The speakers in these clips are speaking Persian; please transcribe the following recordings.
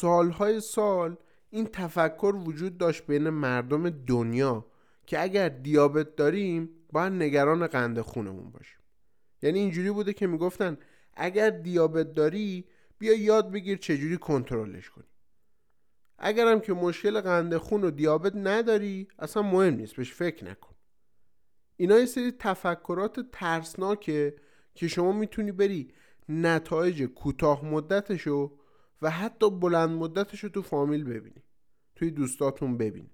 سالهای سال این تفکر وجود داشت بین مردم دنیا که اگر دیابت داریم باید نگران قند خونمون باشیم. یعنی اینجوری بوده که می‌گفتن اگر دیابت داری بیا یاد بگیر چجوری کنترلش کنی. اگرم که مشکل قند خون و دیابت نداری اصلا مهم نیست بهش فکر نکن. اینا یه سری تفکرات ترسناکه که شما می‌تونی بری نتایج کوتاه مدتشو و حتی بلند مدتشو تو فامیل ببینی. توی دوستاتون ببین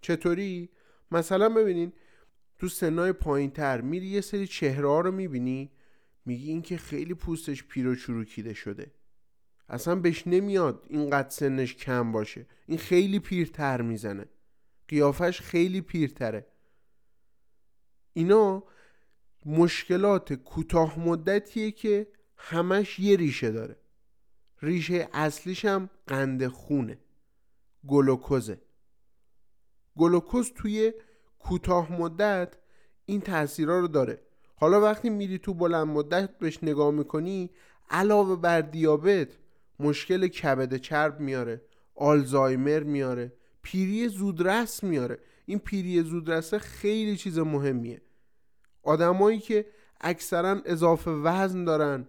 چطوری؟ مثلا ببینین تو سنای پایین تر میری یه سری چهره رو می‌بینی میگی این که خیلی پوستش پیر و چروکیده شده. اصلا بهش نمیاد اینقدر سنش کم باشه. این خیلی پیرتر می‌زنه. قیافش خیلی پیرتره. اینا مشکلات کوتاه مدتیه که همش یه ریشه داره. ریشه اصلیش هم قند خونه. گلوکوزه. گلوکوز توی کوتاه مدت این تاثیرها رو داره. حالا وقتی میری تو بلند مدت بهش نگاه می‌کنی علاوه بر دیابت مشکل کبد چرب میاره آلزایمر میاره پیری زودرس میاره. این پیری زودرسه خیلی چیز مهمیه. آدمایی که اکثرا اضافه وزن دارن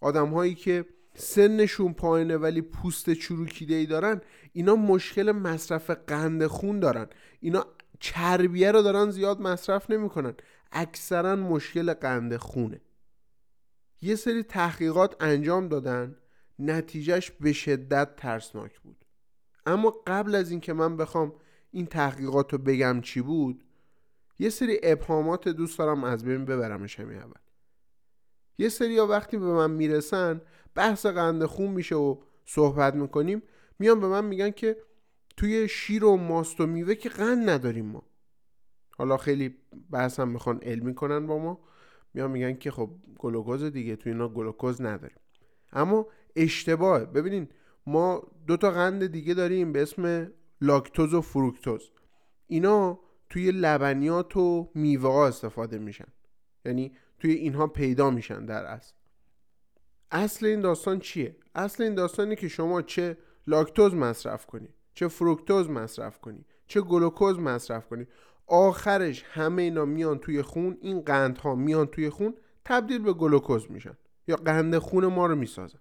آدمهایی که سنشون پایینه ولی پوست چروکیده ای دارن اینا مشکل مصرف قند خون دارن. اینا چربیه رو دارن زیاد مصرف نمی‌کنن. اکثرا مشکل قند خونه. یه سری تحقیقات انجام دادن نتیجهش به شدت ترسناک بود. اما قبل از اینکه من بخوام این تحقیقات رو بگم چی بود یه سری ابهامات دوست دارم از بین ببرمش همین اول. یه سری وقتی به من می‌رسن بحث قند خون میشه و صحبت می‌کنیم میان به من میگن که توی شیر و ماست و میوه که قند نداریم ما. حالا خیلی بحث هم می‌خوان علمی کنن با ما. میان میگن که خب گلوکوز دیگه توی اینا گلوکوز نداریم. اما اشتباهه. ببینین ما دو تا قند دیگه داریم به اسم لاکتوز و فروکتوز. اینا توی لبنیات و میوه ها استفاده میشن. یعنی توی اینها پیدا میشن در اصل. اصل این داستان چیه؟ اصل این داستانی که شما چه لاکتوز مصرف کنی چه فروکتوز مصرف کنی چه گلوکوز مصرف کنی آخرش همه اینا میان توی خون این قندها میان توی خون تبدیل به گلوکوز میشن یا قند خون ما رو می‌سازن.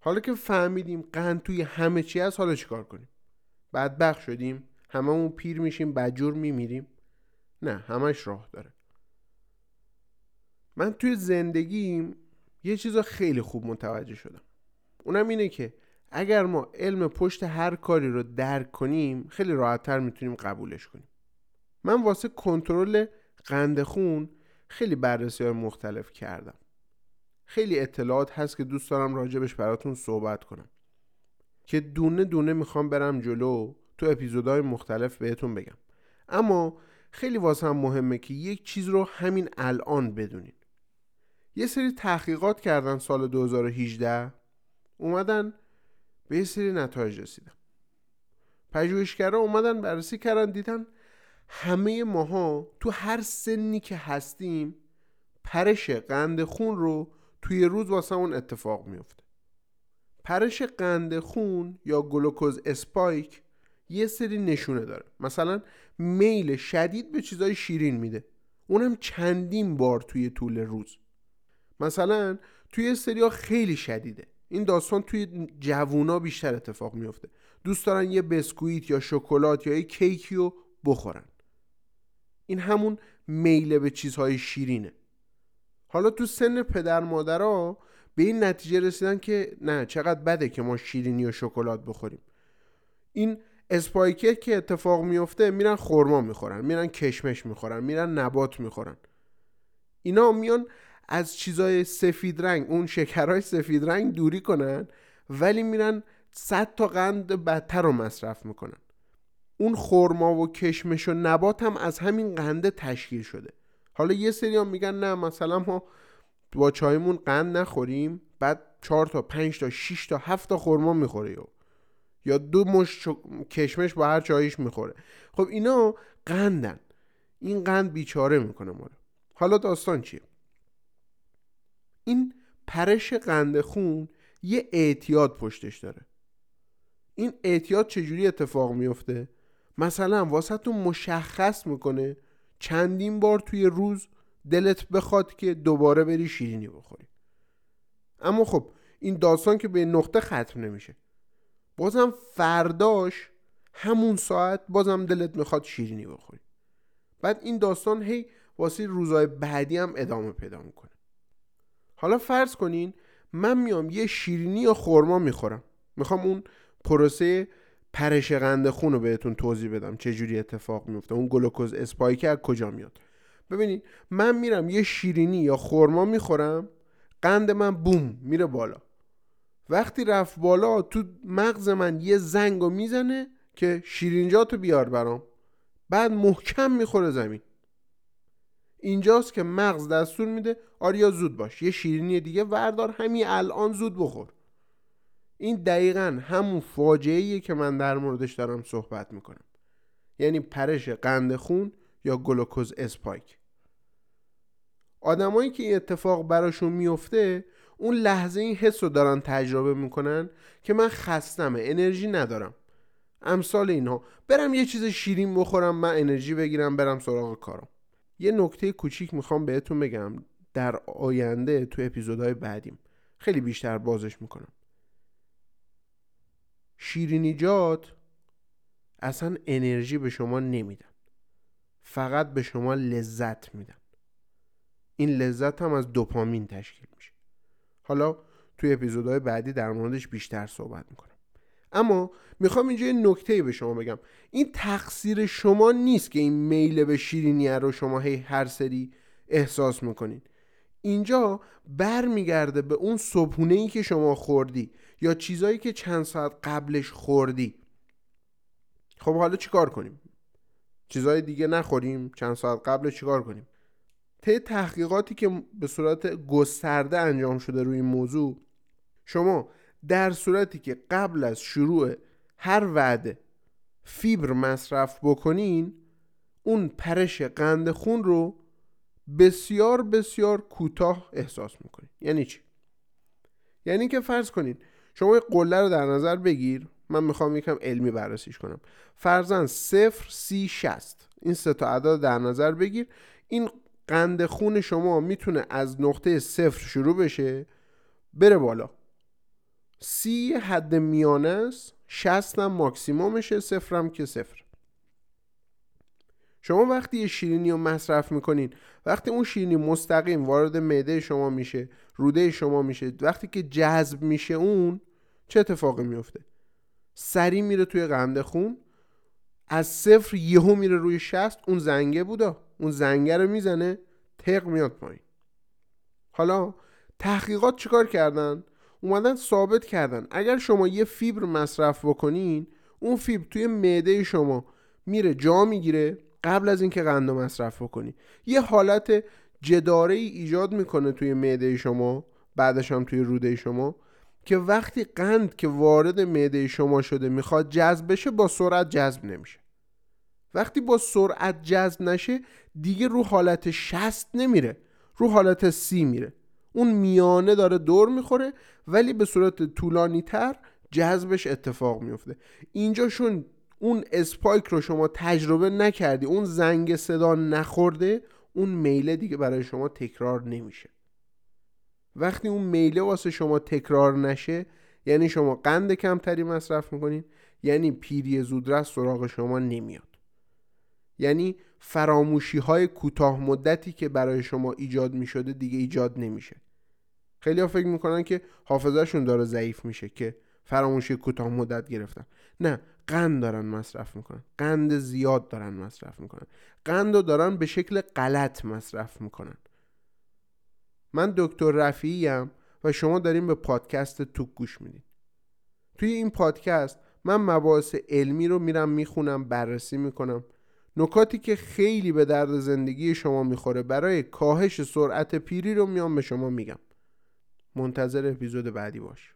حالا که فهمیدیم قند توی همه چی هست حالا چیکار کنیم؟ بدبخ شدیم هممون پیر میشیم بجور میمیریم. نه همش راه داره. من توی زندگیم یه چیز خیلی خوب متوجه شدم. اونم اینه که اگر ما علم پشت هر کاری رو درک کنیم خیلی راحتتر می‌تونیم قبولش کنیم. من واسه کنترل قند خون خیلی بررسی های مختلف کردم. خیلی اطلاعات هست که دوست دارم راجبش براتون صحبت کنم. که دونه دونه می‌خوام برم جلو تو اپیزودهای مختلف بهتون بگم. اما خیلی واسه هم مهمه که یک چیز رو همین الان بدونین. یه سری تحقیقات کردن سال 2018 اومدن به یه سری نتایج رسیدن. پژوهشگرا اومدن بررسی کردن دیدن همه ماها تو هر سنی که هستیم پرش قند خون رو توی روز واسه اون اتفاق میفته پرش قند خون یا گلوکوز اسپایک یه سری نشونه داره. مثلا میل شدید به چیزای شیرین میده. اونم چندین بار توی طول روز. مثلا توی سریا خیلی شدیده. این داستان توی جوونا بیشتر اتفاق میفته دوست دارن یه بسکویت یا شکلات یا یه کیکی رو بخورن. این همون میله به چیزهای شیرینه. حالا تو سن پدر مادرها به این نتیجه رسیدن که نه چقدر بده که ما شیرینی و شکلات بخوریم. این اسپایکر که اتفاق میفته میرن خورما می‌خورن میرن کشمش می‌خورن میرن نبات می‌خورن. اینا میان از چیزای سفید رنگ اون شکرهای سفید رنگ دوری کنن ولی میرن صد تا قند بدتر رو مصرف می‌کنن. اون خورما و کشمش و نبات هم از همین قنده تشکیل شده. حالا یه سری هم میگن نه مثلا ما با چایمون قند نخوریم بعد چهار تا پنج تا 6 تا هفت تا خورما می‌خوره یا. یا دو مش کشمش با هر چایش می‌خوره. خب اینا قندن. این قند بیچاره می‌کنه ما حالا داستان چیه؟ این پرش قند خون یه اعتیاد پشتش داره. این اعتیاد چجوری اتفاق میفته؟ مثلا واسهتون مشخص می‌کنه چندین بار توی روز دلت بخواد که دوباره بری شیرینی بخوری. اما خب این داستان که به نقطه ختم نمیشه. بازم فرداش همون ساعت بازم دلت می‌خواد شیرینی بخوری. بعد این داستان هی واسه روزهای بعدی هم ادامه پیدا می‌کنه. حالا فرض کنین من میام یه شیرینی یا خورما می‌خورم. می‌خوام اون پروسه پرش قند خون رو بهتون توضیح بدم چه جوری اتفاق میفته. اون گلوکوز اسپایک از کجا میاد. ببینید من میرم یه شیرینی یا خورما می‌خورم قند من بوم میره بالا. وقتی رفت بالا تو مغز من یه زنگ رو می‌زنه که شیرینجاتو بیار برام. بعد محکم می‌خوره زمین. اینجاست که مغز دستور میده آریا زود باش. یه شیرینی دیگه وردار همین الان زود بخور. این دقیقا همون فاجعه که من در موردش دارم صحبت می‌کنم. یعنی پرش قند خون یا گلوکوز اسپایک. آدمایی که این اتفاق براشون میفته اون لحظه این حس رو دارن تجربه می‌کنن که من خستمه انرژی ندارم. امثال اینها. برم یه چیز شیرین بخورم من انرژی بگیرم برم سراغ کارم. یه نکته کوچیک می‌خوام بهتون بگم در آینده تو اپیزودهای بعدیم. خیلی بیشتر بازش می‌کنم. شیرینیجات اصلا انرژی به شما نمیدن. فقط به شما لذت میدن. این لذت هم از دوپامین تشکیل میشه. حالا توی اپیزودهای بعدی در موردش بیشتر صحبت می‌کنم اما می‌خوام اینجا یه نکته به شما بگم. این تقصیر شما نیست که این میل به شیرینیه رو شما هی هر سری احساس می‌کنین. اینجا برمیگرده به اون صبحونه ای که شما خوردی یا چیزایی که چند ساعت قبلش خوردی. خب حالا چیکار کنیم؟ چیزای دیگه نخوریم چند ساعت قبل چیکار کنیم؟ طی تحقیقاتی که به صورت گسترده انجام شده روی این موضوع شما در صورتی که قبل از شروع هر وعده فیبر مصرف بکنین اون پرش قند خون رو بسیار بسیار کوتاه احساس می‌کنین. یعنی چی؟ یعنی که فرض کنین شما یه قله رو در نظر بگیر من می‌خوام یکم علمی بررسیش کنم. فرزن صفر سی شست این سه تا عدد در نظر بگیر. این قند خون شما می‌تونه از نقطه صفر شروع بشه بره بالا. سی حد میانه است شست هم ماکسیمومشه صفرم که صفر. شما وقتی یه شیرینی رو مصرف می‌کنین وقتی اون شیرینی مستقیم وارد معده شما میشه روده شما میشه وقتی که جذب میشه اون چه اتفاقی میفته سری میره توی قند خون از صفر یهو میره روی شست اون زنگه بودا اون زنگه رو می‌زنه تق میاد پایین. حالا تحقیقات چیکار کردن؟ اومدن ثابت کردن. اگر شما یه فیبر مصرف بکنین اون فیبر توی معده شما میره جا می‌گیره قبل از اینکه قند مصرف بکنی. یه حالت جداره ای ایجاد می‌کنه توی معده شما بعدش هم توی روده شما که وقتی قند که وارد معده شما شده می‌خواد جذب بشه با سرعت جذب نمیشه. وقتی با سرعت جذب نشه دیگه رو حالت شست نمیره رو حالت سی میره. اون میانه داره دور می‌خوره ولی به صورت طولانی تر جذبش اتفاق میفته اینجا شون اون اسپایک رو شما تجربه نکردی اون زنگ صدا نخورده اون میله دیگه برای شما تکرار نمیشه. وقتی اون میله واسه شما تکرار نشه یعنی شما قند کمتری مصرف می‌کنین یعنی پیری زودرس سراغ شما نمیاد. یعنی فراموشی های کوتاه مدتی که برای شما ایجاد می شده دیگه ایجاد نمیشه. خیلی ها فکر می‌کنن که حافظهشون داره ضعیف میشه که فراموشی کوتاه مدت گرفتن. نه قند دارن مصرف می‌کنن. قند زیاد دارن مصرف می‌کنن. قند رو دارن به شکل غلط مصرف می‌کنن. من دکتر رفیعیم و شما داریم به پادکست توک گوش میدین. توی این پادکست من مباحث علمی رو میرم می‌خونم بررسی می‌کنم. نکاتی که خیلی به درد زندگی شما می‌خوره برای کاهش سرعت پیری رو میام به شما میگم. منتظر اپیزود بعدی باش.